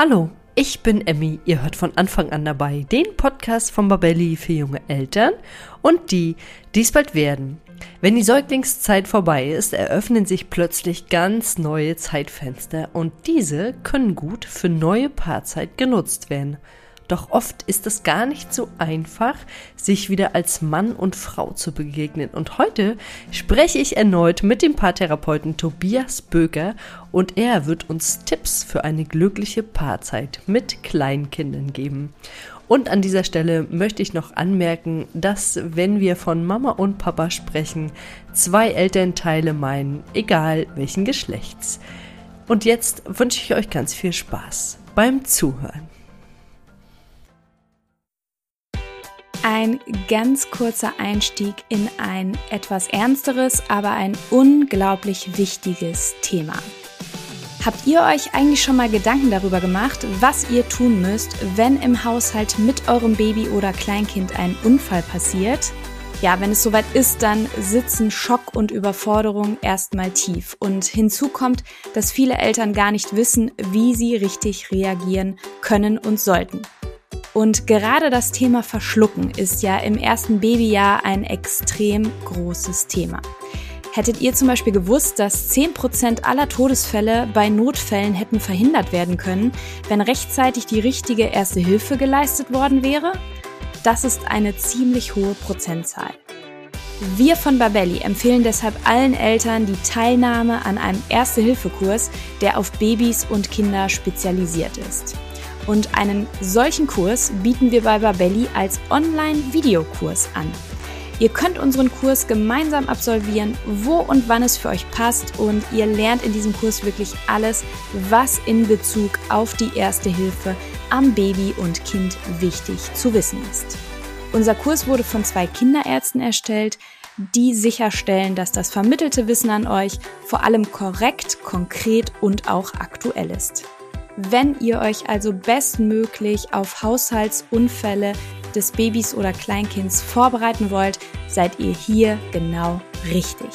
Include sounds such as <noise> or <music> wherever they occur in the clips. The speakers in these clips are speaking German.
Hallo, ich bin Emmy. Ihr hört von Anfang an dabei den Podcast von Babelli für junge Eltern und die, die es bald werden. Wenn die Säuglingszeit vorbei ist, eröffnen sich plötzlich ganz neue Zeitfenster und diese können gut für neue Paarzeit genutzt werden. Doch oft ist es gar nicht so einfach, sich wieder als Mann und Frau zu begegnen. Und heute spreche ich erneut mit dem Paartherapeuten Tobias Böker und er wird uns Tipps für eine glückliche Paarzeit mit Kleinkindern geben. Und an dieser Stelle möchte ich noch anmerken, dass wenn wir von Mama und Papa sprechen, zwei Elternteile meinen, egal welchen Geschlechts. Und jetzt wünsche ich euch ganz viel Spaß beim Zuhören. Ein ganz kurzer Einstieg in ein etwas ernsteres, aber ein unglaublich wichtiges Thema. Habt ihr euch eigentlich schon mal Gedanken darüber gemacht, was ihr tun müsst, wenn im Haushalt mit eurem Baby oder Kleinkind ein Unfall passiert? Ja, wenn es soweit ist, dann sitzen Schock und Überforderung erstmal tief. Und hinzu kommt, dass viele Eltern gar nicht wissen, wie sie richtig reagieren können und sollten. Und gerade das Thema Verschlucken ist ja im ersten Babyjahr ein extrem großes Thema. Hättet ihr zum Beispiel gewusst, dass 10% aller Todesfälle bei Notfällen hätten verhindert werden können, wenn rechtzeitig die richtige erste Hilfe geleistet worden wäre? Das ist eine ziemlich hohe Prozentzahl. Wir von Babelli empfehlen deshalb allen Eltern die Teilnahme an einem Erste-Hilfe-Kurs, der auf Babys und Kinder spezialisiert ist. Und einen solchen Kurs bieten wir bei Babelli als Online-Videokurs an. Ihr könnt unseren Kurs gemeinsam absolvieren, wo und wann es für euch passt und ihr lernt in diesem Kurs wirklich alles, was in Bezug auf die Erste Hilfe am Baby und Kind wichtig zu wissen ist. Unser Kurs wurde von zwei Kinderärzten erstellt, die sicherstellen, dass das vermittelte Wissen an euch vor allem korrekt, konkret und auch aktuell ist. Wenn ihr euch also bestmöglich auf Haushaltsunfälle des Babys oder Kleinkinds vorbereiten wollt, seid ihr hier genau richtig.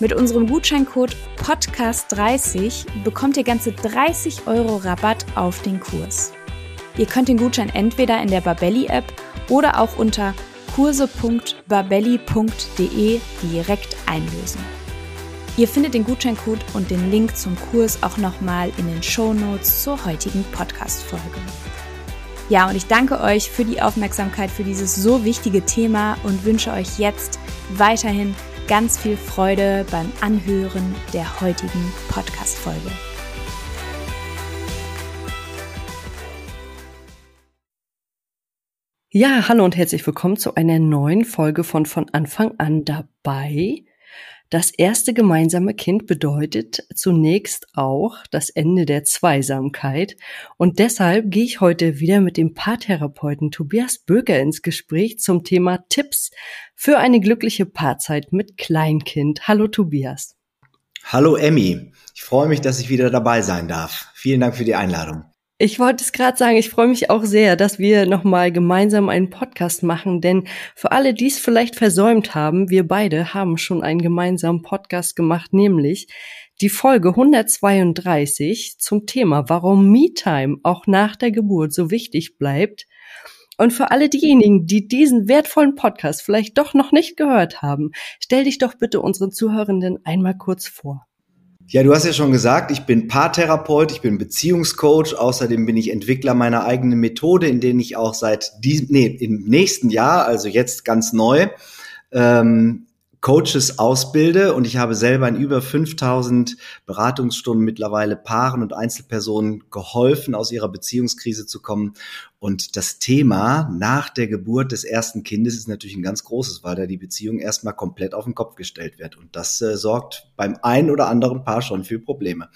Mit unserem Gutscheincode Podcast30 bekommt ihr ganze 30 Euro Rabatt auf den Kurs. Ihr könnt den Gutschein entweder in der Babelli App oder auch unter kurse.babelli.de direkt einlösen. Ihr findet den Gutscheincode und den Link zum Kurs auch nochmal in den Show Notes zur heutigen Podcast-Folge. Ja, und ich danke euch für die Aufmerksamkeit für dieses so wichtige Thema und wünsche euch jetzt weiterhin ganz viel Freude beim Anhören der heutigen Podcast-Folge. Ja, hallo und herzlich willkommen zu einer neuen Folge von von Anfang an dabei. Das erste gemeinsame Kind bedeutet zunächst auch das Ende der Zweisamkeit und deshalb gehe ich heute wieder mit dem Paartherapeuten Tobias Böker ins Gespräch zum Thema Tipps für eine glückliche Paarzeit mit Kleinkind. Hallo Tobias. Hallo Emmy, ich freue mich, dass ich wieder dabei sein darf. Vielen Dank für die Einladung. Ich wollte es gerade sagen, ich freue mich auch sehr, dass wir nochmal gemeinsam einen Podcast machen, denn für alle, die es vielleicht versäumt haben, wir beide haben schon einen gemeinsamen Podcast gemacht, nämlich die Folge 132 zum Thema, warum Me-Time auch nach der Geburt so wichtig bleibt. Und für alle diejenigen, die diesen wertvollen Podcast vielleicht doch noch nicht gehört haben, stell dich doch bitte unseren Zuhörenden einmal kurz vor. Ja, du hast ja schon gesagt, ich bin Paartherapeut, ich bin Beziehungscoach, außerdem bin ich Entwickler meiner eigenen Methode, in denen ich auch seit diesem, nee, im nächsten Jahr, also jetzt ganz neu, ähm, Coaches ausbilde und ich habe selber in über 5000 Beratungsstunden mittlerweile Paaren und Einzelpersonen geholfen, aus ihrer Beziehungskrise zu kommen. Und das Thema nach der Geburt des ersten Kindes ist natürlich ein ganz großes, weil da die Beziehung erstmal komplett auf den Kopf gestellt wird. Und das äh, sorgt beim einen oder anderen Paar schon für Probleme.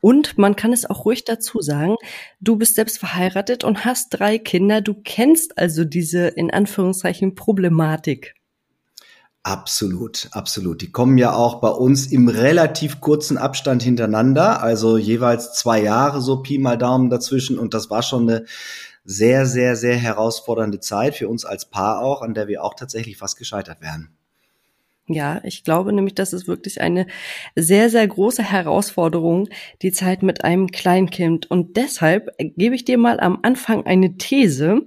Und man kann es auch ruhig dazu sagen, du bist selbst verheiratet und hast drei Kinder. Du kennst also diese in Anführungszeichen Problematik. Absolut, absolut. Die kommen ja auch bei uns im relativ kurzen Abstand hintereinander, also jeweils zwei Jahre, so Pi mal Daumen dazwischen. Und das war schon eine sehr, sehr, sehr herausfordernde Zeit für uns als Paar auch, an der wir auch tatsächlich fast gescheitert wären. Ja, ich glaube nämlich, das ist wirklich eine sehr, sehr große Herausforderung, die Zeit mit einem Kleinkind. Und deshalb gebe ich dir mal am Anfang eine These,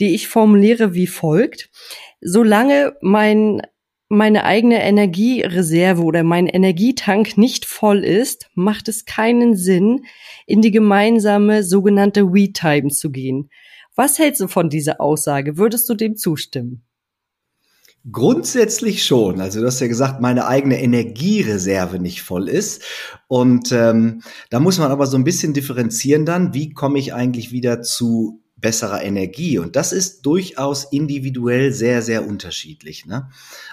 die ich formuliere wie folgt. Solange mein meine eigene Energiereserve oder mein Energietank nicht voll ist, macht es keinen Sinn, in die gemeinsame sogenannte We-Time zu gehen. Was hältst du von dieser Aussage? Würdest du dem zustimmen? Grundsätzlich schon. Also du hast ja gesagt, meine eigene Energiereserve nicht voll ist. Und ähm, da muss man aber so ein bisschen differenzieren dann, wie komme ich eigentlich wieder zu besserer Energie. Und das ist durchaus individuell sehr, sehr unterschiedlich. Ne?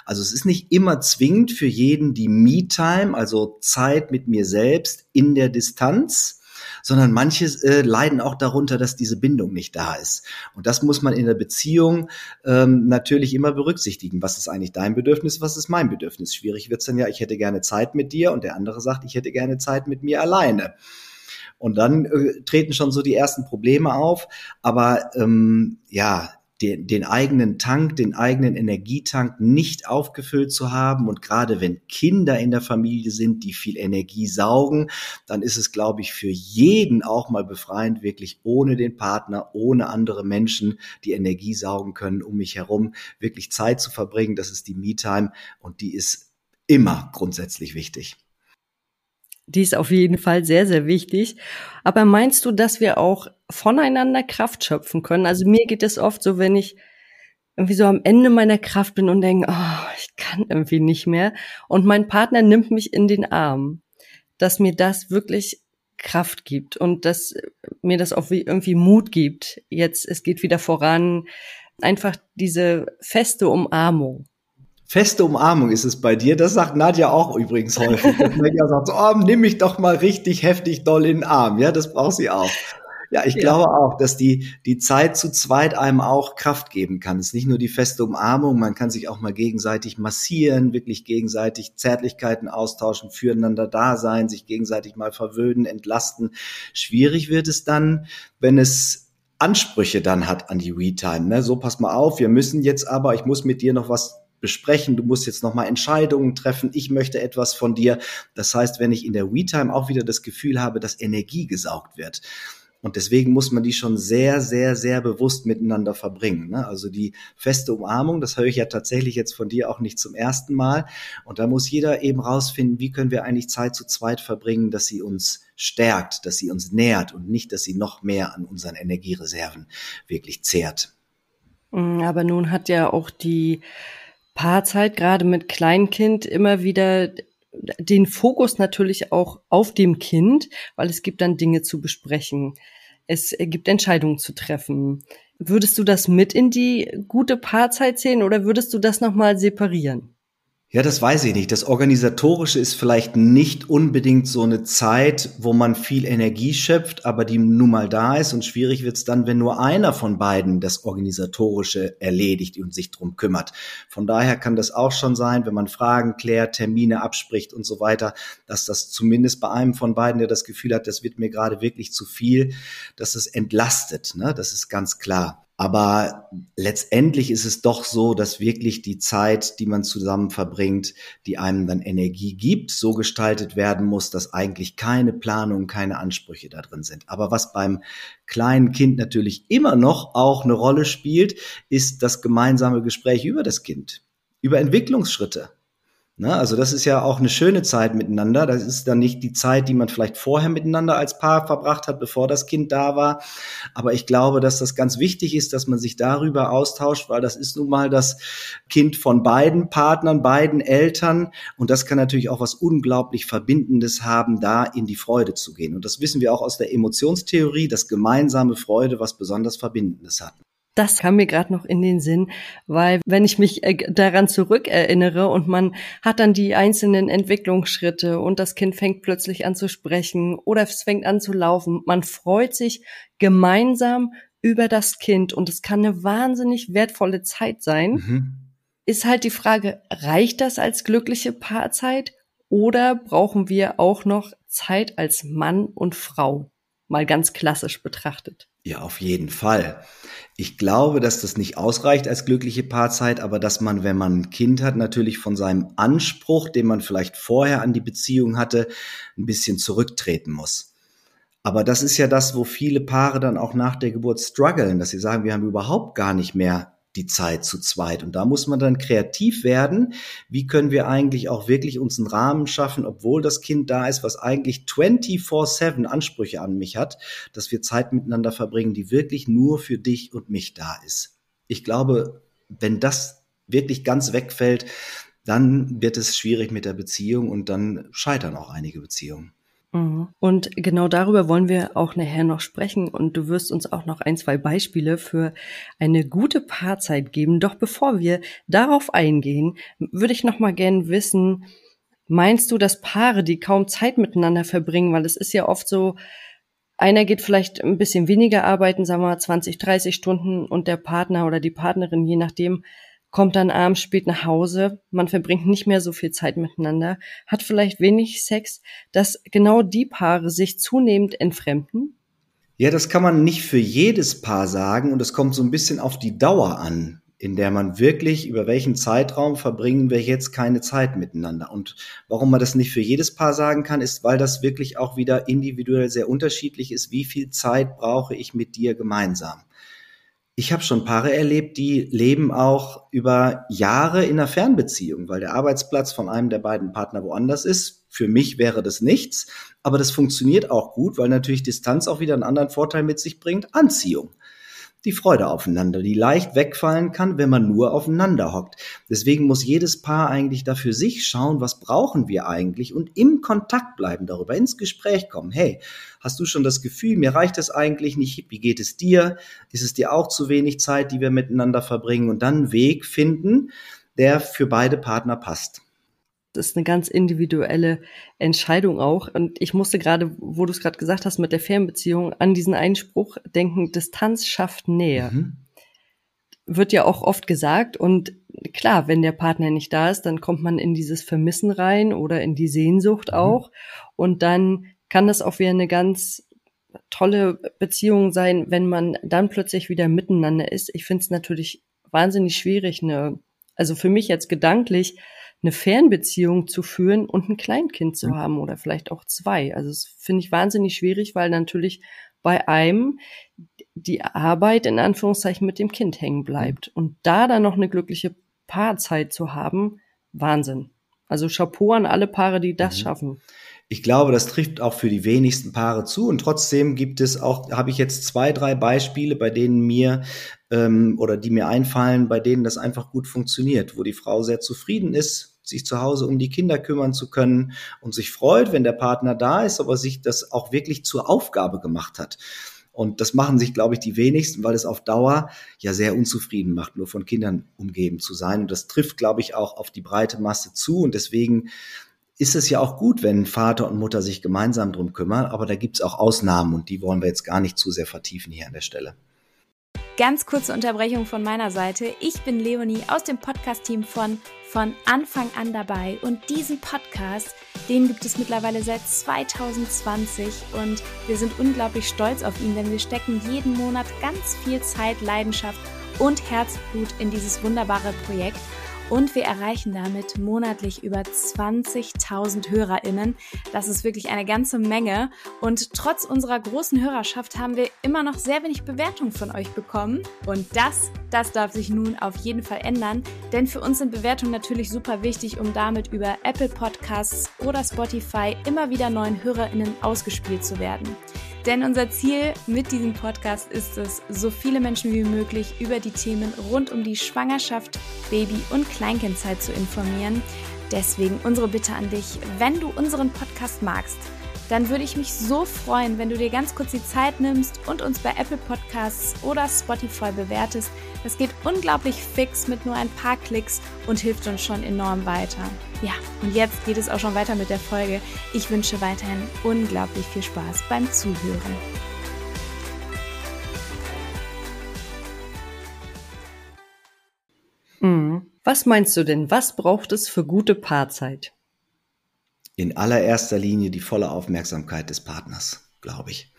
Also es ist nicht immer zwingend für jeden die Me-Time, also Zeit mit mir selbst in der Distanz sondern manche äh, leiden auch darunter, dass diese Bindung nicht da ist. Und das muss man in der Beziehung ähm, natürlich immer berücksichtigen. Was ist eigentlich dein Bedürfnis, was ist mein Bedürfnis? Schwierig wird's dann ja, ich hätte gerne Zeit mit dir und der andere sagt, ich hätte gerne Zeit mit mir alleine. Und dann äh, treten schon so die ersten Probleme auf. Aber ähm, ja, den, den eigenen Tank, den eigenen Energietank nicht aufgefüllt zu haben. Und gerade wenn Kinder in der Familie sind, die viel Energie saugen, dann ist es, glaube ich, für jeden auch mal befreiend, wirklich ohne den Partner, ohne andere Menschen, die Energie saugen können, um mich herum, wirklich Zeit zu verbringen. Das ist die Me-Time und die ist immer grundsätzlich wichtig. Die ist auf jeden Fall sehr, sehr wichtig. Aber meinst du, dass wir auch voneinander Kraft schöpfen können? Also mir geht es oft so, wenn ich irgendwie so am Ende meiner Kraft bin und denke, oh, ich kann irgendwie nicht mehr. Und mein Partner nimmt mich in den Arm, dass mir das wirklich Kraft gibt und dass mir das auch irgendwie Mut gibt. Jetzt, es geht wieder voran. Einfach diese feste Umarmung. Feste Umarmung ist es bei dir. Das sagt Nadja auch übrigens häufig. Nadja sagt, oh, nimm mich doch mal richtig heftig doll in den Arm. Ja, das braucht sie auch. Ja, ich ja. glaube auch, dass die, die Zeit zu zweit einem auch Kraft geben kann. Es ist nicht nur die feste Umarmung, man kann sich auch mal gegenseitig massieren, wirklich gegenseitig Zärtlichkeiten austauschen, füreinander da sein, sich gegenseitig mal verwöhnen, entlasten. Schwierig wird es dann, wenn es Ansprüche dann hat an die We-Time. Ne? So, pass mal auf, wir müssen jetzt aber, ich muss mit dir noch was besprechen, du musst jetzt nochmal Entscheidungen treffen, ich möchte etwas von dir. Das heißt, wenn ich in der WeTime auch wieder das Gefühl habe, dass Energie gesaugt wird, und deswegen muss man die schon sehr, sehr, sehr bewusst miteinander verbringen. Ne? Also die feste Umarmung, das höre ich ja tatsächlich jetzt von dir auch nicht zum ersten Mal. Und da muss jeder eben rausfinden, wie können wir eigentlich Zeit zu zweit verbringen, dass sie uns stärkt, dass sie uns nährt und nicht, dass sie noch mehr an unseren Energiereserven wirklich zehrt. Aber nun hat ja auch die Paarzeit, gerade mit Kleinkind, immer wieder den Fokus natürlich auch auf dem Kind, weil es gibt dann Dinge zu besprechen. Es gibt Entscheidungen zu treffen. Würdest du das mit in die gute Paarzeit zählen oder würdest du das nochmal separieren? Ja, das weiß ich nicht. Das Organisatorische ist vielleicht nicht unbedingt so eine Zeit, wo man viel Energie schöpft, aber die nun mal da ist. Und schwierig wird es dann, wenn nur einer von beiden das Organisatorische erledigt und sich drum kümmert. Von daher kann das auch schon sein, wenn man Fragen klärt, Termine abspricht und so weiter, dass das zumindest bei einem von beiden, der das Gefühl hat, das wird mir gerade wirklich zu viel, dass es entlastet. Ne? Das ist ganz klar. Aber letztendlich ist es doch so, dass wirklich die Zeit, die man zusammen verbringt, die einem dann Energie gibt, so gestaltet werden muss, dass eigentlich keine Planung, keine Ansprüche da drin sind. Aber was beim kleinen Kind natürlich immer noch auch eine Rolle spielt, ist das gemeinsame Gespräch über das Kind, über Entwicklungsschritte. Ne? Also das ist ja auch eine schöne Zeit miteinander. Das ist dann nicht die Zeit, die man vielleicht vorher miteinander als Paar verbracht hat, bevor das Kind da war. Aber ich glaube, dass das ganz wichtig ist, dass man sich darüber austauscht, weil das ist nun mal das Kind von beiden Partnern, beiden Eltern. Und das kann natürlich auch was unglaublich Verbindendes haben, da in die Freude zu gehen. Und das wissen wir auch aus der Emotionstheorie, dass gemeinsame Freude was besonders Verbindendes hat. Das kam mir gerade noch in den Sinn, weil wenn ich mich äh, daran zurückerinnere und man hat dann die einzelnen Entwicklungsschritte und das Kind fängt plötzlich an zu sprechen oder es fängt an zu laufen, man freut sich gemeinsam über das Kind und es kann eine wahnsinnig wertvolle Zeit sein. Mhm. Ist halt die Frage, reicht das als glückliche Paarzeit oder brauchen wir auch noch Zeit als Mann und Frau? mal ganz klassisch betrachtet. Ja, auf jeden Fall. Ich glaube, dass das nicht ausreicht als glückliche Paarzeit, aber dass man, wenn man ein Kind hat, natürlich von seinem Anspruch, den man vielleicht vorher an die Beziehung hatte, ein bisschen zurücktreten muss. Aber das ist ja das, wo viele Paare dann auch nach der Geburt strugglen, dass sie sagen, wir haben überhaupt gar nicht mehr die Zeit zu zweit. Und da muss man dann kreativ werden. Wie können wir eigentlich auch wirklich uns einen Rahmen schaffen, obwohl das Kind da ist, was eigentlich 24-7 Ansprüche an mich hat, dass wir Zeit miteinander verbringen, die wirklich nur für dich und mich da ist. Ich glaube, wenn das wirklich ganz wegfällt, dann wird es schwierig mit der Beziehung und dann scheitern auch einige Beziehungen. Mhm. Und genau darüber wollen wir auch nachher noch sprechen und du wirst uns auch noch ein, zwei Beispiele für eine gute Paarzeit geben. Doch bevor wir darauf eingehen, würde ich noch mal gern wissen, meinst du, dass Paare, die kaum Zeit miteinander verbringen, weil es ist ja oft so, einer geht vielleicht ein bisschen weniger arbeiten, sagen wir mal 20, 30 Stunden und der Partner oder die Partnerin, je nachdem, kommt dann abends spät nach Hause, man verbringt nicht mehr so viel Zeit miteinander, hat vielleicht wenig Sex, dass genau die Paare sich zunehmend entfremden? Ja, das kann man nicht für jedes Paar sagen und es kommt so ein bisschen auf die Dauer an, in der man wirklich über welchen Zeitraum verbringen wir jetzt keine Zeit miteinander. Und warum man das nicht für jedes Paar sagen kann, ist, weil das wirklich auch wieder individuell sehr unterschiedlich ist. Wie viel Zeit brauche ich mit dir gemeinsam? Ich habe schon Paare erlebt, die leben auch über Jahre in einer Fernbeziehung, weil der Arbeitsplatz von einem der beiden Partner woanders ist. Für mich wäre das nichts, aber das funktioniert auch gut, weil natürlich Distanz auch wieder einen anderen Vorteil mit sich bringt, Anziehung die Freude aufeinander, die leicht wegfallen kann, wenn man nur aufeinander hockt. Deswegen muss jedes Paar eigentlich dafür sich schauen, was brauchen wir eigentlich und im Kontakt bleiben darüber, ins Gespräch kommen. Hey, hast du schon das Gefühl, mir reicht es eigentlich nicht, wie geht es dir? Ist es dir auch zu wenig Zeit, die wir miteinander verbringen? Und dann einen Weg finden, der für beide Partner passt. Das ist eine ganz individuelle Entscheidung auch. Und ich musste gerade, wo du es gerade gesagt hast mit der Fernbeziehung, an diesen Einspruch denken, Distanz schafft Nähe. Mhm. Wird ja auch oft gesagt. Und klar, wenn der Partner nicht da ist, dann kommt man in dieses Vermissen rein oder in die Sehnsucht mhm. auch. Und dann kann das auch wieder eine ganz tolle Beziehung sein, wenn man dann plötzlich wieder miteinander ist. Ich finde es natürlich wahnsinnig schwierig, eine, also für mich jetzt gedanklich, eine Fernbeziehung zu führen und ein Kleinkind zu haben oder vielleicht auch zwei. Also das finde ich wahnsinnig schwierig, weil natürlich bei einem die Arbeit in Anführungszeichen mit dem Kind hängen bleibt. Und da dann noch eine glückliche Paarzeit zu haben, Wahnsinn. Also Chapeau an alle Paare, die das mhm. schaffen. Ich glaube, das trifft auch für die wenigsten Paare zu. Und trotzdem gibt es auch, habe ich jetzt zwei, drei Beispiele, bei denen mir ähm, oder die mir einfallen, bei denen das einfach gut funktioniert, wo die Frau sehr zufrieden ist, sich zu Hause um die Kinder kümmern zu können und sich freut, wenn der Partner da ist, aber sich das auch wirklich zur Aufgabe gemacht hat. Und das machen sich, glaube ich, die wenigsten, weil es auf Dauer ja sehr unzufrieden macht, nur von Kindern umgeben zu sein. Und das trifft, glaube ich, auch auf die breite Masse zu. Und deswegen ist es ja auch gut, wenn Vater und Mutter sich gemeinsam drum kümmern. Aber da gibt es auch Ausnahmen und die wollen wir jetzt gar nicht zu sehr vertiefen hier an der Stelle. Ganz kurze Unterbrechung von meiner Seite. Ich bin Leonie aus dem Podcast-Team von von Anfang an dabei. Und diesen Podcast, den gibt es mittlerweile seit 2020 und wir sind unglaublich stolz auf ihn, denn wir stecken jeden Monat ganz viel Zeit, Leidenschaft und Herzblut in dieses wunderbare Projekt und wir erreichen damit monatlich über 20.000 HörerInnen. Das ist wirklich eine ganze Menge. Und trotz unserer großen Hörerschaft haben wir immer noch sehr wenig Bewertung von euch bekommen. Und das, das darf sich nun auf jeden Fall ändern. Denn für uns sind Bewertungen natürlich super wichtig, um damit über Apple Podcasts oder Spotify immer wieder neuen HörerInnen ausgespielt zu werden. Denn unser Ziel mit diesem Podcast ist es, so viele Menschen wie möglich über die Themen rund um die Schwangerschaft, Baby- und Kleinkindzeit zu informieren. Deswegen unsere Bitte an dich, wenn du unseren Podcast magst, dann würde ich mich so freuen, wenn du dir ganz kurz die Zeit nimmst und uns bei Apple Podcasts oder Spotify bewertest. Das geht unglaublich fix mit nur ein paar Klicks und hilft uns schon enorm weiter. Ja, und jetzt geht es auch schon weiter mit der Folge. Ich wünsche weiterhin unglaublich viel Spaß beim Zuhören. Mhm. Was meinst du denn, was braucht es für gute Paarzeit? In allererster Linie die volle Aufmerksamkeit des Partners, glaube ich.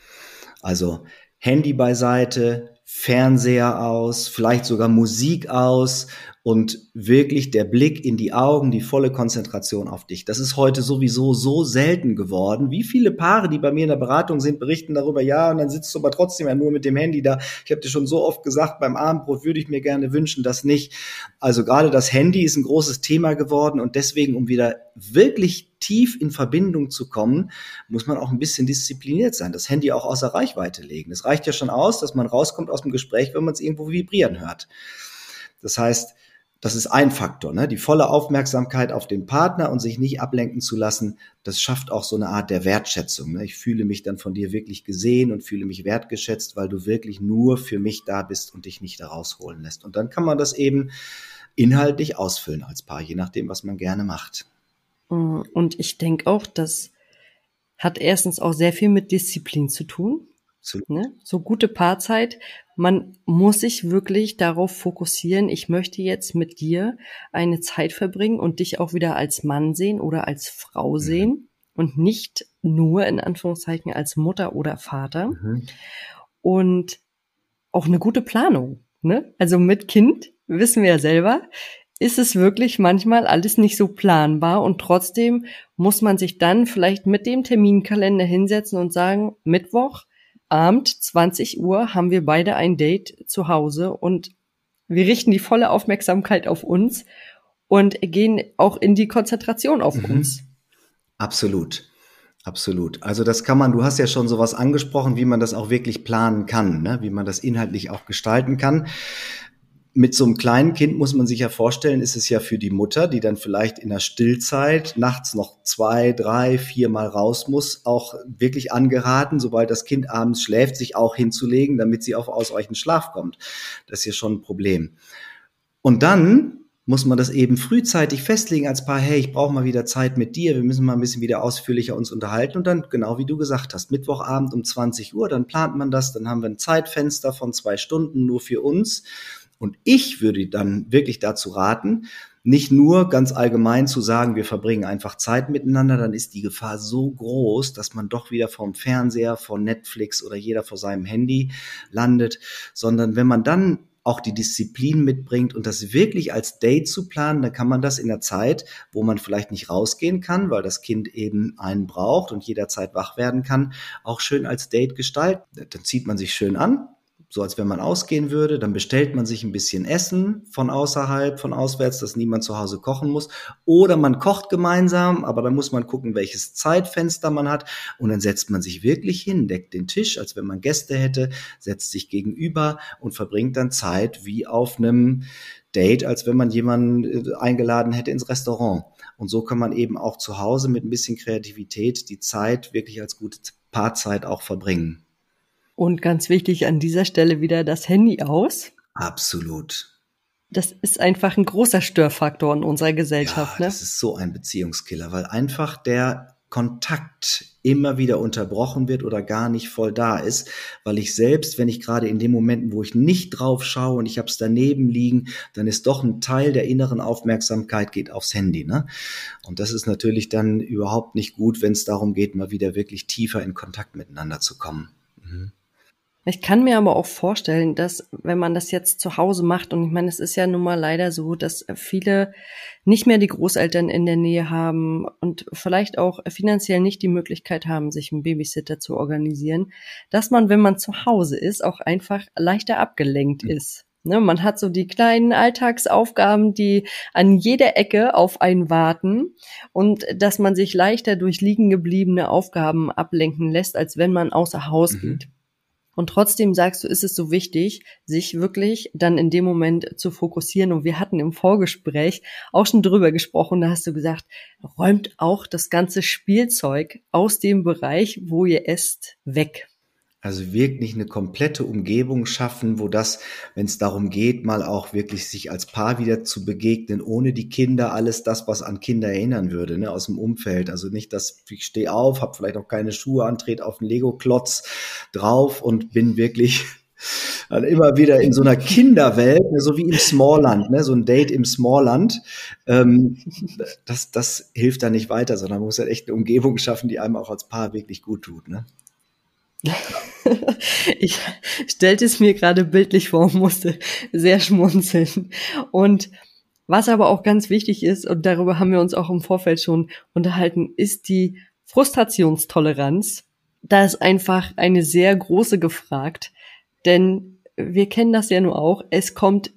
Also Handy beiseite, Fernseher aus, vielleicht sogar Musik aus und wirklich der Blick in die Augen, die volle Konzentration auf dich. Das ist heute sowieso so selten geworden. Wie viele Paare, die bei mir in der Beratung sind, berichten darüber, ja, und dann sitzt du aber trotzdem ja nur mit dem Handy da. Ich habe dir schon so oft gesagt, beim Abendbrot würde ich mir gerne wünschen, das nicht. Also gerade das Handy ist ein großes Thema geworden und deswegen, um wieder wirklich tief in Verbindung zu kommen, muss man auch ein bisschen diszipliniert sein, das Handy auch außer Reichweite legen. Es reicht ja schon aus, dass man rauskommt aus dem Gespräch, wenn man es irgendwo vibrieren hört. Das heißt, das ist ein Faktor, ne? die volle Aufmerksamkeit auf den Partner und sich nicht ablenken zu lassen. Das schafft auch so eine Art der Wertschätzung. Ne? Ich fühle mich dann von dir wirklich gesehen und fühle mich wertgeschätzt, weil du wirklich nur für mich da bist und dich nicht da rausholen lässt. Und dann kann man das eben inhaltlich ausfüllen als Paar, je nachdem, was man gerne macht. Und ich denke auch, das hat erstens auch sehr viel mit Disziplin zu tun. Ne? So gute Paarzeit. Man muss sich wirklich darauf fokussieren, ich möchte jetzt mit dir eine Zeit verbringen und dich auch wieder als Mann sehen oder als Frau mhm. sehen und nicht nur in Anführungszeichen als Mutter oder Vater. Mhm. Und auch eine gute Planung. Ne? Also mit Kind wissen wir ja selber, ist es wirklich manchmal alles nicht so planbar und trotzdem muss man sich dann vielleicht mit dem Terminkalender hinsetzen und sagen, Mittwoch Abend, 20 Uhr, haben wir beide ein Date zu Hause und wir richten die volle Aufmerksamkeit auf uns und gehen auch in die Konzentration auf mhm. uns. Absolut. Absolut. Also das kann man, du hast ja schon sowas angesprochen, wie man das auch wirklich planen kann, ne? wie man das inhaltlich auch gestalten kann mit so einem kleinen Kind muss man sich ja vorstellen, ist es ja für die Mutter, die dann vielleicht in der Stillzeit nachts noch zwei, drei, vier Mal raus muss, auch wirklich angeraten, sobald das Kind abends schläft, sich auch hinzulegen, damit sie auf ausreichend Schlaf kommt. Das ist ja schon ein Problem. Und dann muss man das eben frühzeitig festlegen als Paar, hey, ich brauche mal wieder Zeit mit dir, wir müssen mal ein bisschen wieder ausführlicher uns unterhalten und dann, genau wie du gesagt hast, Mittwochabend um 20 Uhr, dann plant man das, dann haben wir ein Zeitfenster von zwei Stunden nur für uns und ich würde dann wirklich dazu raten, nicht nur ganz allgemein zu sagen, wir verbringen einfach Zeit miteinander, dann ist die Gefahr so groß, dass man doch wieder vom Fernseher, von Netflix oder jeder vor seinem Handy landet, sondern wenn man dann auch die Disziplin mitbringt und das wirklich als Date zu planen, dann kann man das in der Zeit, wo man vielleicht nicht rausgehen kann, weil das Kind eben einen braucht und jederzeit wach werden kann, auch schön als Date gestalten. Dann zieht man sich schön an, so als wenn man ausgehen würde. Dann bestellt man sich ein bisschen Essen von außerhalb, von auswärts, dass niemand zu Hause kochen muss. Oder man kocht gemeinsam, aber dann muss man gucken, welches Zeitfenster man hat. Und dann setzt man sich wirklich hin, deckt den Tisch, als wenn man Gäste hätte, setzt sich gegenüber und verbringt dann Zeit wie auf einem Date, als wenn man jemanden äh, eingeladen hätte ins Restaurant. Und so kann man eben auch zu Hause mit ein bisschen Kreativität die Zeit wirklich als gute Paarzeit auch verbringen. Und ganz wichtig an dieser Stelle wieder das Handy aus. Absolut. Das ist einfach ein großer Störfaktor in unserer Gesellschaft. Ja, ne? Das ist so ein Beziehungskiller, weil einfach der Kontakt immer wieder unterbrochen wird oder gar nicht voll da ist, weil ich selbst, wenn ich gerade in den Momenten, wo ich nicht drauf schaue und ich habe es daneben liegen, dann ist doch ein Teil der inneren Aufmerksamkeit geht aufs Handy. Ne? Und das ist natürlich dann überhaupt nicht gut, wenn es darum geht, mal wieder wirklich tiefer in Kontakt miteinander zu kommen. Ich kann mir aber auch vorstellen, dass wenn man das jetzt zu Hause macht, und ich meine, es ist ja nun mal leider so, dass viele nicht mehr die Großeltern in der Nähe haben und vielleicht auch finanziell nicht die Möglichkeit haben, sich einen Babysitter zu organisieren, dass man, wenn man zu Hause ist, auch einfach leichter abgelenkt mhm. ist. Ne, man hat so die kleinen Alltagsaufgaben, die an jeder Ecke auf einen warten und dass man sich leichter durch liegen gebliebene Aufgaben ablenken lässt, als wenn man außer Haus mhm. geht. Und trotzdem sagst du, ist es so wichtig, sich wirklich dann in dem Moment zu fokussieren. Und wir hatten im Vorgespräch auch schon drüber gesprochen. Da hast du gesagt, räumt auch das ganze Spielzeug aus dem Bereich, wo ihr esst, weg. Also wirklich eine komplette Umgebung schaffen, wo das, wenn es darum geht, mal auch wirklich sich als Paar wieder zu begegnen, ohne die Kinder, alles das, was an Kinder erinnern würde, ne, aus dem Umfeld. Also nicht, dass ich stehe auf, habe vielleicht auch keine Schuhe antrete auf einen Lego-Klotz drauf und bin wirklich <laughs> dann immer wieder in so einer Kinderwelt, ne, so wie im Smallland, ne, so ein Date im Smallland. Ähm, das, das hilft da nicht weiter, sondern man muss halt echt eine Umgebung schaffen, die einem auch als Paar wirklich gut tut. Ne? <laughs> ich stellte es mir gerade bildlich vor und <laughs> musste sehr schmunzeln. Und was aber auch ganz wichtig ist, und darüber haben wir uns auch im Vorfeld schon unterhalten, ist die Frustrationstoleranz. Da ist einfach eine sehr große gefragt. Denn wir kennen das ja nur auch. Es kommt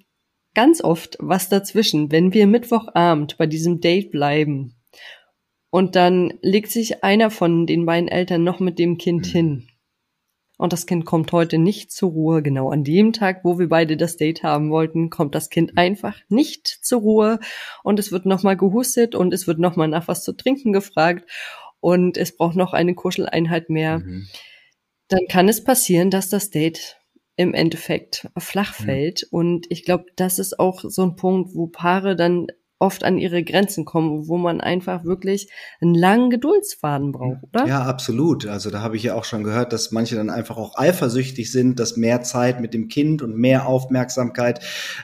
ganz oft was dazwischen. Wenn wir Mittwochabend bei diesem Date bleiben und dann legt sich einer von den beiden Eltern noch mit dem Kind mhm. hin. Und das Kind kommt heute nicht zur Ruhe. Genau an dem Tag, wo wir beide das Date haben wollten, kommt das Kind einfach nicht zur Ruhe. Und es wird nochmal gehustet und es wird nochmal nach was zu trinken gefragt. Und es braucht noch eine Kuscheleinheit mehr. Mhm. Dann kann es passieren, dass das Date im Endeffekt flach fällt. Mhm. Und ich glaube, das ist auch so ein Punkt, wo Paare dann oft an ihre Grenzen kommen, wo man einfach wirklich einen langen Geduldsfaden braucht, oder? Ja, absolut. Also da habe ich ja auch schon gehört, dass manche dann einfach auch eifersüchtig sind, dass mehr Zeit mit dem Kind und mehr Aufmerksamkeit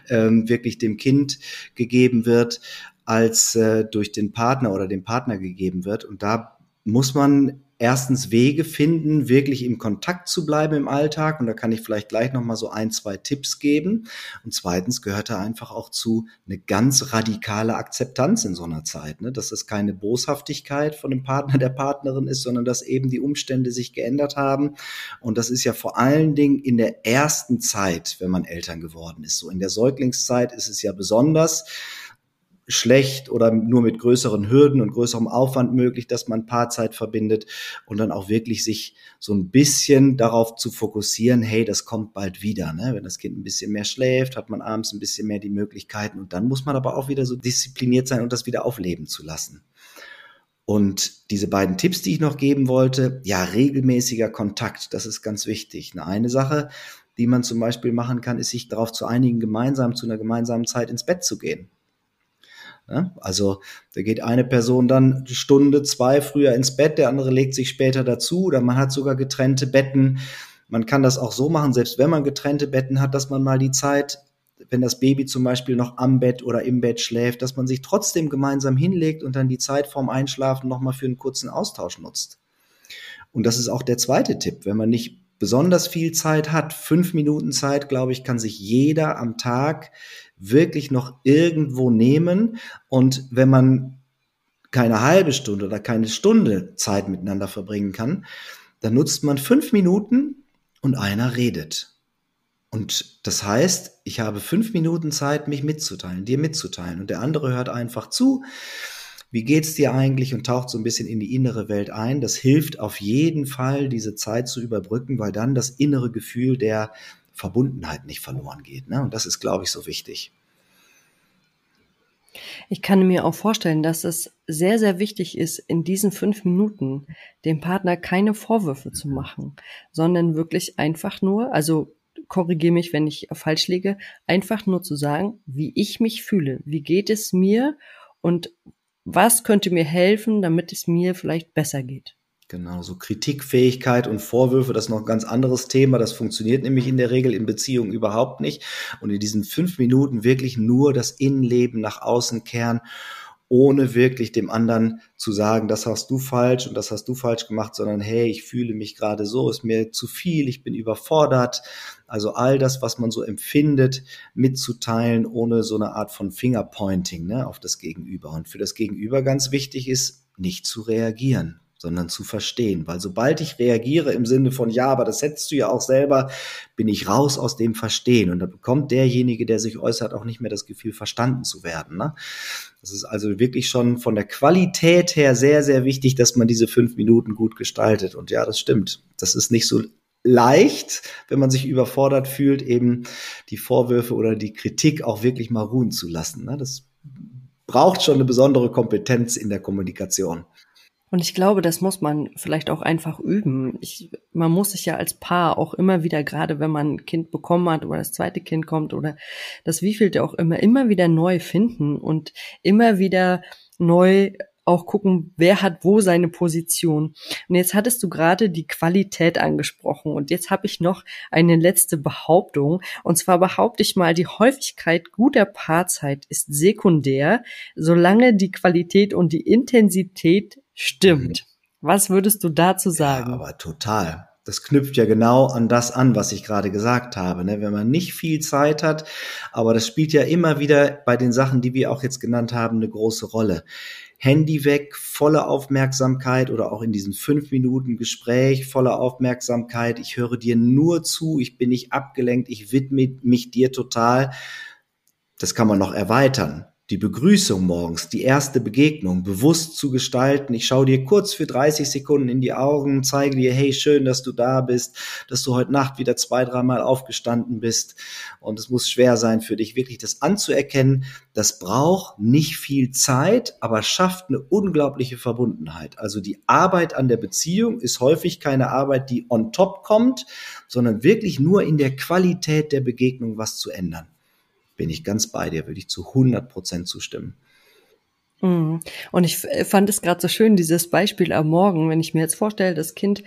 ähm, wirklich dem Kind gegeben wird, als äh, durch den Partner oder dem Partner gegeben wird. Und da muss man erstens Wege finden, wirklich im Kontakt zu bleiben im Alltag. Und da kann ich vielleicht gleich nochmal so ein, zwei Tipps geben. Und zweitens gehört da einfach auch zu eine ganz radikale Akzeptanz in so einer Zeit. Ne? Dass es keine Boshaftigkeit von dem Partner, der Partnerin ist, sondern dass eben die Umstände sich geändert haben. Und das ist ja vor allen Dingen in der ersten Zeit, wenn man Eltern geworden ist. So in der Säuglingszeit ist es ja besonders schlecht oder nur mit größeren Hürden und größerem Aufwand möglich, dass man Paarzeit verbindet und dann auch wirklich sich so ein bisschen darauf zu fokussieren, hey, das kommt bald wieder. Ne? Wenn das Kind ein bisschen mehr schläft, hat man abends ein bisschen mehr die Möglichkeiten und dann muss man aber auch wieder so diszipliniert sein und das wieder aufleben zu lassen. Und diese beiden Tipps, die ich noch geben wollte, ja, regelmäßiger Kontakt, das ist ganz wichtig. Eine Sache, die man zum Beispiel machen kann, ist sich darauf zu einigen, gemeinsam zu einer gemeinsamen Zeit ins Bett zu gehen. Also da geht eine Person dann eine Stunde, zwei früher ins Bett, der andere legt sich später dazu oder man hat sogar getrennte Betten. Man kann das auch so machen, selbst wenn man getrennte Betten hat, dass man mal die Zeit, wenn das Baby zum Beispiel noch am Bett oder im Bett schläft, dass man sich trotzdem gemeinsam hinlegt und dann die Zeit vorm Einschlafen nochmal für einen kurzen Austausch nutzt. Und das ist auch der zweite Tipp, wenn man nicht besonders viel Zeit hat, fünf Minuten Zeit, glaube ich, kann sich jeder am Tag wirklich noch irgendwo nehmen. Und wenn man keine halbe Stunde oder keine Stunde Zeit miteinander verbringen kann, dann nutzt man fünf Minuten und einer redet. Und das heißt, ich habe fünf Minuten Zeit, mich mitzuteilen, dir mitzuteilen. Und der andere hört einfach zu. Wie geht's dir eigentlich? Und taucht so ein bisschen in die innere Welt ein. Das hilft auf jeden Fall, diese Zeit zu überbrücken, weil dann das innere Gefühl der Verbundenheit nicht verloren geht. Ne? Und das ist, glaube ich, so wichtig. Ich kann mir auch vorstellen, dass es sehr, sehr wichtig ist, in diesen fünf Minuten dem Partner keine Vorwürfe zu machen, sondern wirklich einfach nur, also korrigiere mich, wenn ich falsch liege, einfach nur zu sagen, wie ich mich fühle, wie geht es mir und was könnte mir helfen, damit es mir vielleicht besser geht. Genau, so Kritikfähigkeit und Vorwürfe, das ist noch ein ganz anderes Thema. Das funktioniert nämlich in der Regel in Beziehungen überhaupt nicht. Und in diesen fünf Minuten wirklich nur das Innenleben nach außen kehren, ohne wirklich dem anderen zu sagen, das hast du falsch und das hast du falsch gemacht, sondern hey, ich fühle mich gerade so, ist mir zu viel, ich bin überfordert. Also all das, was man so empfindet, mitzuteilen, ohne so eine Art von Fingerpointing ne, auf das Gegenüber. Und für das Gegenüber ganz wichtig ist, nicht zu reagieren sondern zu verstehen. Weil sobald ich reagiere im Sinne von, ja, aber das hättest du ja auch selber, bin ich raus aus dem Verstehen. Und da bekommt derjenige, der sich äußert, auch nicht mehr das Gefühl, verstanden zu werden. Ne? Das ist also wirklich schon von der Qualität her sehr, sehr wichtig, dass man diese fünf Minuten gut gestaltet. Und ja, das stimmt. Das ist nicht so leicht, wenn man sich überfordert fühlt, eben die Vorwürfe oder die Kritik auch wirklich mal ruhen zu lassen. Ne? Das braucht schon eine besondere Kompetenz in der Kommunikation. Und ich glaube, das muss man vielleicht auch einfach üben. Ich, man muss sich ja als Paar auch immer wieder, gerade wenn man ein Kind bekommen hat oder das zweite Kind kommt oder das wievielte auch immer, immer wieder neu finden und immer wieder neu auch gucken, wer hat wo seine Position. Und jetzt hattest du gerade die Qualität angesprochen und jetzt habe ich noch eine letzte Behauptung. Und zwar behaupte ich mal, die Häufigkeit guter Paarzeit ist sekundär, solange die Qualität und die Intensität Stimmt. Was würdest du dazu sagen? Ja, aber total. das knüpft ja genau an das an, was ich gerade gesagt habe. Ne? Wenn man nicht viel Zeit hat, aber das spielt ja immer wieder bei den Sachen, die wir auch jetzt genannt haben, eine große Rolle. Handy weg, volle Aufmerksamkeit oder auch in diesem fünf Minuten Gespräch, volle Aufmerksamkeit. Ich höre dir nur zu, ich bin nicht abgelenkt, ich widme mich dir total. Das kann man noch erweitern die Begrüßung morgens, die erste Begegnung bewusst zu gestalten. Ich schaue dir kurz für 30 Sekunden in die Augen, zeige dir, hey, schön, dass du da bist, dass du heute Nacht wieder zwei, dreimal aufgestanden bist. Und es muss schwer sein für dich, wirklich das anzuerkennen. Das braucht nicht viel Zeit, aber schafft eine unglaubliche Verbundenheit. Also die Arbeit an der Beziehung ist häufig keine Arbeit, die on top kommt, sondern wirklich nur in der Qualität der Begegnung was zu ändern bin ich ganz bei dir, würde ich zu 100 Prozent zustimmen. Mhm. Und ich fand es gerade so schön, dieses Beispiel am Morgen, wenn ich mir jetzt vorstelle, das Kind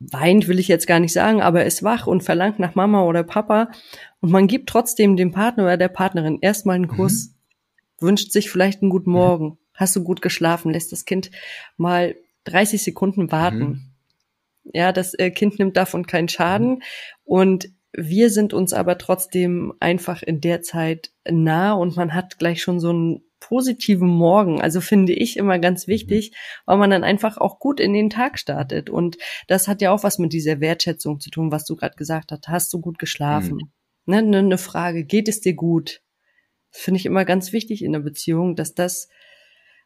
weint, will ich jetzt gar nicht sagen, aber ist wach und verlangt nach Mama oder Papa und man gibt trotzdem dem Partner oder der Partnerin erstmal einen Kuss, mhm. wünscht sich vielleicht einen guten Morgen, mhm. hast du gut geschlafen, lässt das Kind mal 30 Sekunden warten. Mhm. Ja, das äh, Kind nimmt davon keinen Schaden mhm. und wir sind uns aber trotzdem einfach in der Zeit nah und man hat gleich schon so einen positiven Morgen. Also finde ich immer ganz mhm. wichtig, weil man dann einfach auch gut in den Tag startet. Und das hat ja auch was mit dieser Wertschätzung zu tun, was du gerade gesagt hast. Hast du gut geschlafen? Mhm. Ne, ne, ne Frage, geht es dir gut? Das finde ich immer ganz wichtig in der Beziehung, dass das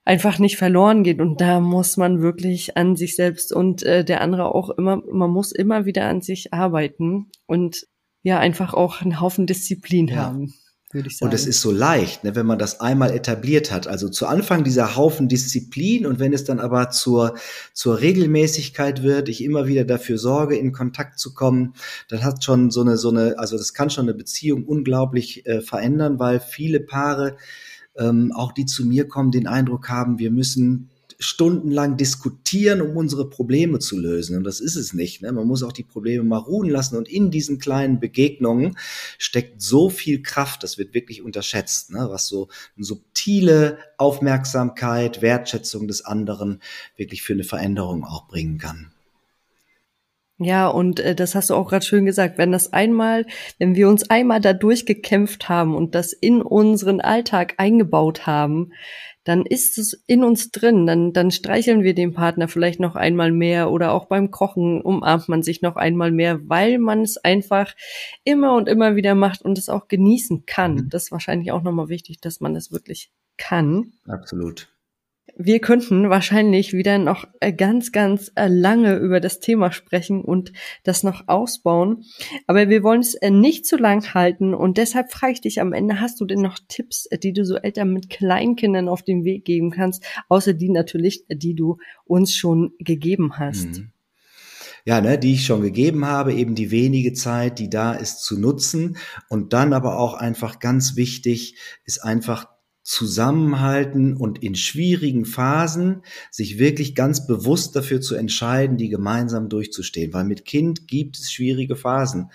einfach nicht verloren geht. Und da muss man wirklich an sich selbst und äh, der andere auch immer, man muss immer wieder an sich arbeiten und ja einfach auch einen Haufen Disziplin ja. haben. Würde ich sagen. Und es ist so leicht, ne, wenn man das einmal etabliert hat. Also zu Anfang dieser Haufen Disziplin und wenn es dann aber zur, zur Regelmäßigkeit wird, ich immer wieder dafür sorge, in Kontakt zu kommen, dann hat schon so eine, so eine, also das kann schon eine Beziehung unglaublich äh, verändern, weil viele Paare, ähm, auch die zu mir kommen, den Eindruck haben, wir müssen stundenlang diskutieren, um unsere Probleme zu lösen. Und das ist es nicht. Ne? Man muss auch die Probleme mal ruhen lassen. Und in diesen kleinen Begegnungen steckt so viel Kraft, das wird wirklich unterschätzt, ne? was so eine subtile Aufmerksamkeit, Wertschätzung des anderen wirklich für eine Veränderung auch bringen kann. Ja, und äh, das hast du auch gerade schön gesagt, wenn das einmal, wenn wir uns einmal da durchgekämpft haben und das in unseren Alltag eingebaut haben, dann ist es in uns drin, dann, dann streicheln wir den Partner vielleicht noch einmal mehr oder auch beim Kochen umarmt man sich noch einmal mehr, weil man es einfach immer und immer wieder macht und es auch genießen kann. Mhm. Das ist wahrscheinlich auch nochmal wichtig, dass man es wirklich kann. Absolut. Wir könnten wahrscheinlich wieder noch äh, ganz, ganz äh, lange über das Thema sprechen und das noch ausbauen. Aber wir wollen es äh, nicht zu lang halten und deshalb frage ich dich am Ende, hast du denn noch Tipps, die du so Eltern mit Kleinkindern auf den Weg geben kannst, außer die natürlich, die du uns schon gegeben hast? Mhm ja, ne, die ich schon gegeben habe, eben die wenige Zeit, die da ist, zu nutzen. Und dann aber auch einfach ganz wichtig, ist einfach zusammenhalten und in schwierigen Phasen sich wirklich ganz bewusst dafür zu entscheiden, die gemeinsam durchzustehen. Weil mit Kind gibt es schwierige Phasen.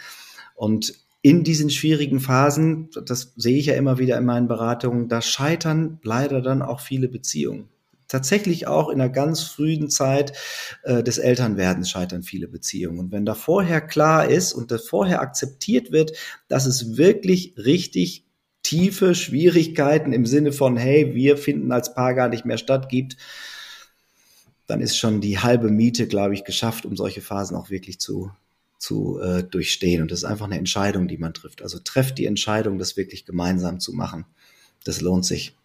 Und in diesen schwierigen Phasen, das sehe ich ja immer wieder in meinen Beratungen, da scheitern leider dann auch viele Beziehungen. Tatsächlich auch in einer ganz frühen Zeit äh, des Elternwerdens scheitern viele Beziehungen. Und wenn da vorher klar ist und das vorher akzeptiert wird, dass es wirklich richtig tiefe Schwierigkeiten im Sinne von, hey, wir finden als Paar gar nicht mehr statt gibt, dann ist schon die halbe Miete, glaube ich, geschafft, um solche Phasen auch wirklich zu, zu äh, durchstehen. Und das ist einfach eine Entscheidung, die man trifft. Also trefft die Entscheidung, das wirklich gemeinsam zu machen. Das lohnt sich.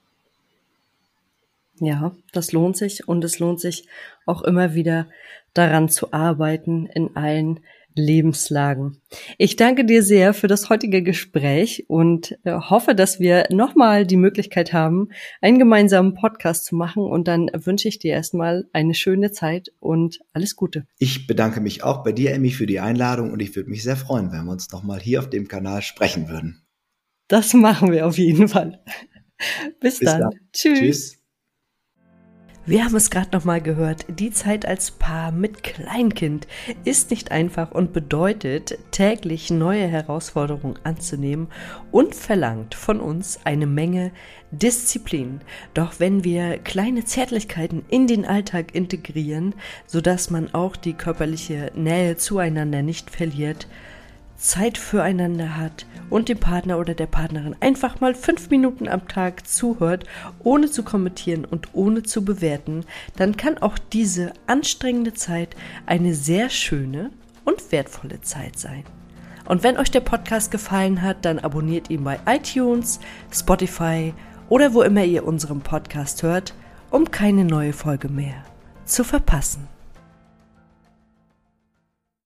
Ja, das lohnt sich und es lohnt sich auch immer wieder daran zu arbeiten in allen Lebenslagen. Ich danke dir sehr für das heutige Gespräch und äh, hoffe, dass wir nochmal die Möglichkeit haben, einen gemeinsamen Podcast zu machen. Und dann wünsche ich dir erstmal eine schöne Zeit und alles Gute. Ich bedanke mich auch bei dir, Emmy, für die Einladung und ich würde mich sehr freuen, wenn wir uns nochmal hier auf dem Kanal sprechen würden. Das machen wir auf jeden Fall. Bis, Bis dann. dann. Tschüss. Tschüss. Wir haben es gerade nochmal gehört, die Zeit als Paar mit Kleinkind ist nicht einfach und bedeutet, täglich neue Herausforderungen anzunehmen und verlangt von uns eine Menge Disziplin. Doch wenn wir kleine Zärtlichkeiten in den Alltag integrieren, sodass man auch die körperliche Nähe zueinander nicht verliert, Zeit füreinander hat und dem Partner oder der Partnerin einfach mal fünf Minuten am Tag zuhört, ohne zu kommentieren und ohne zu bewerten, dann kann auch diese anstrengende Zeit eine sehr schöne und wertvolle Zeit sein. Und wenn euch der Podcast gefallen hat, dann abonniert ihn bei iTunes, Spotify oder wo immer ihr unseren Podcast hört, um keine neue Folge mehr zu verpassen.